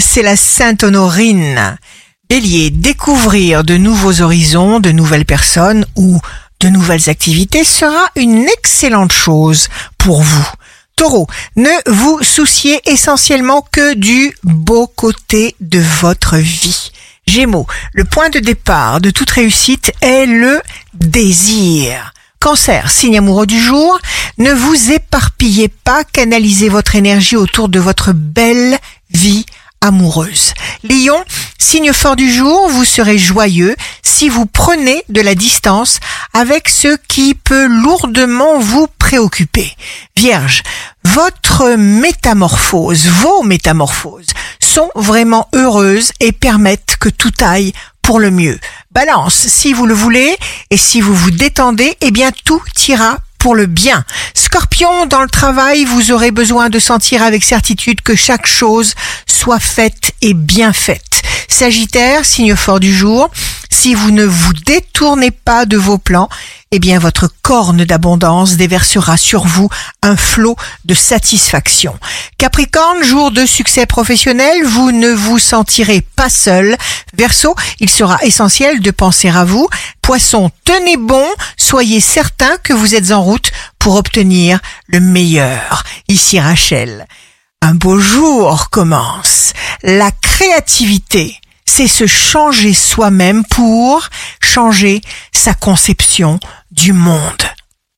c'est la Sainte Honorine. Bélier, découvrir de nouveaux horizons, de nouvelles personnes ou de nouvelles activités sera une excellente chose pour vous. Taureau, ne vous souciez essentiellement que du beau côté de votre vie. Gémeaux, le point de départ de toute réussite est le désir. Cancer, signe amoureux du jour, ne vous éparpillez pas, canalisez votre énergie autour de votre belle vie amoureuse. Lion, signe fort du jour, vous serez joyeux si vous prenez de la distance avec ce qui peut lourdement vous préoccuper. Vierge, votre métamorphose, vos métamorphoses sont vraiment heureuses et permettent que tout aille pour le mieux. Balance, si vous le voulez et si vous vous détendez, eh bien tout ira pour le bien. Scorpion, dans le travail, vous aurez besoin de sentir avec certitude que chaque chose soit faite et bien faite. Sagittaire, signe fort du jour, si vous ne vous détournez pas de vos plans, eh bien votre corne d'abondance déversera sur vous un flot de satisfaction. Capricorne, jour de succès professionnel, vous ne vous sentirez pas seul. Verseau, il sera essentiel de penser à vous. Poisson, tenez bon, soyez certain que vous êtes en route pour obtenir le meilleur. Ici Rachel. Un beau jour commence. La créativité c'est se changer soi-même pour changer sa conception du monde.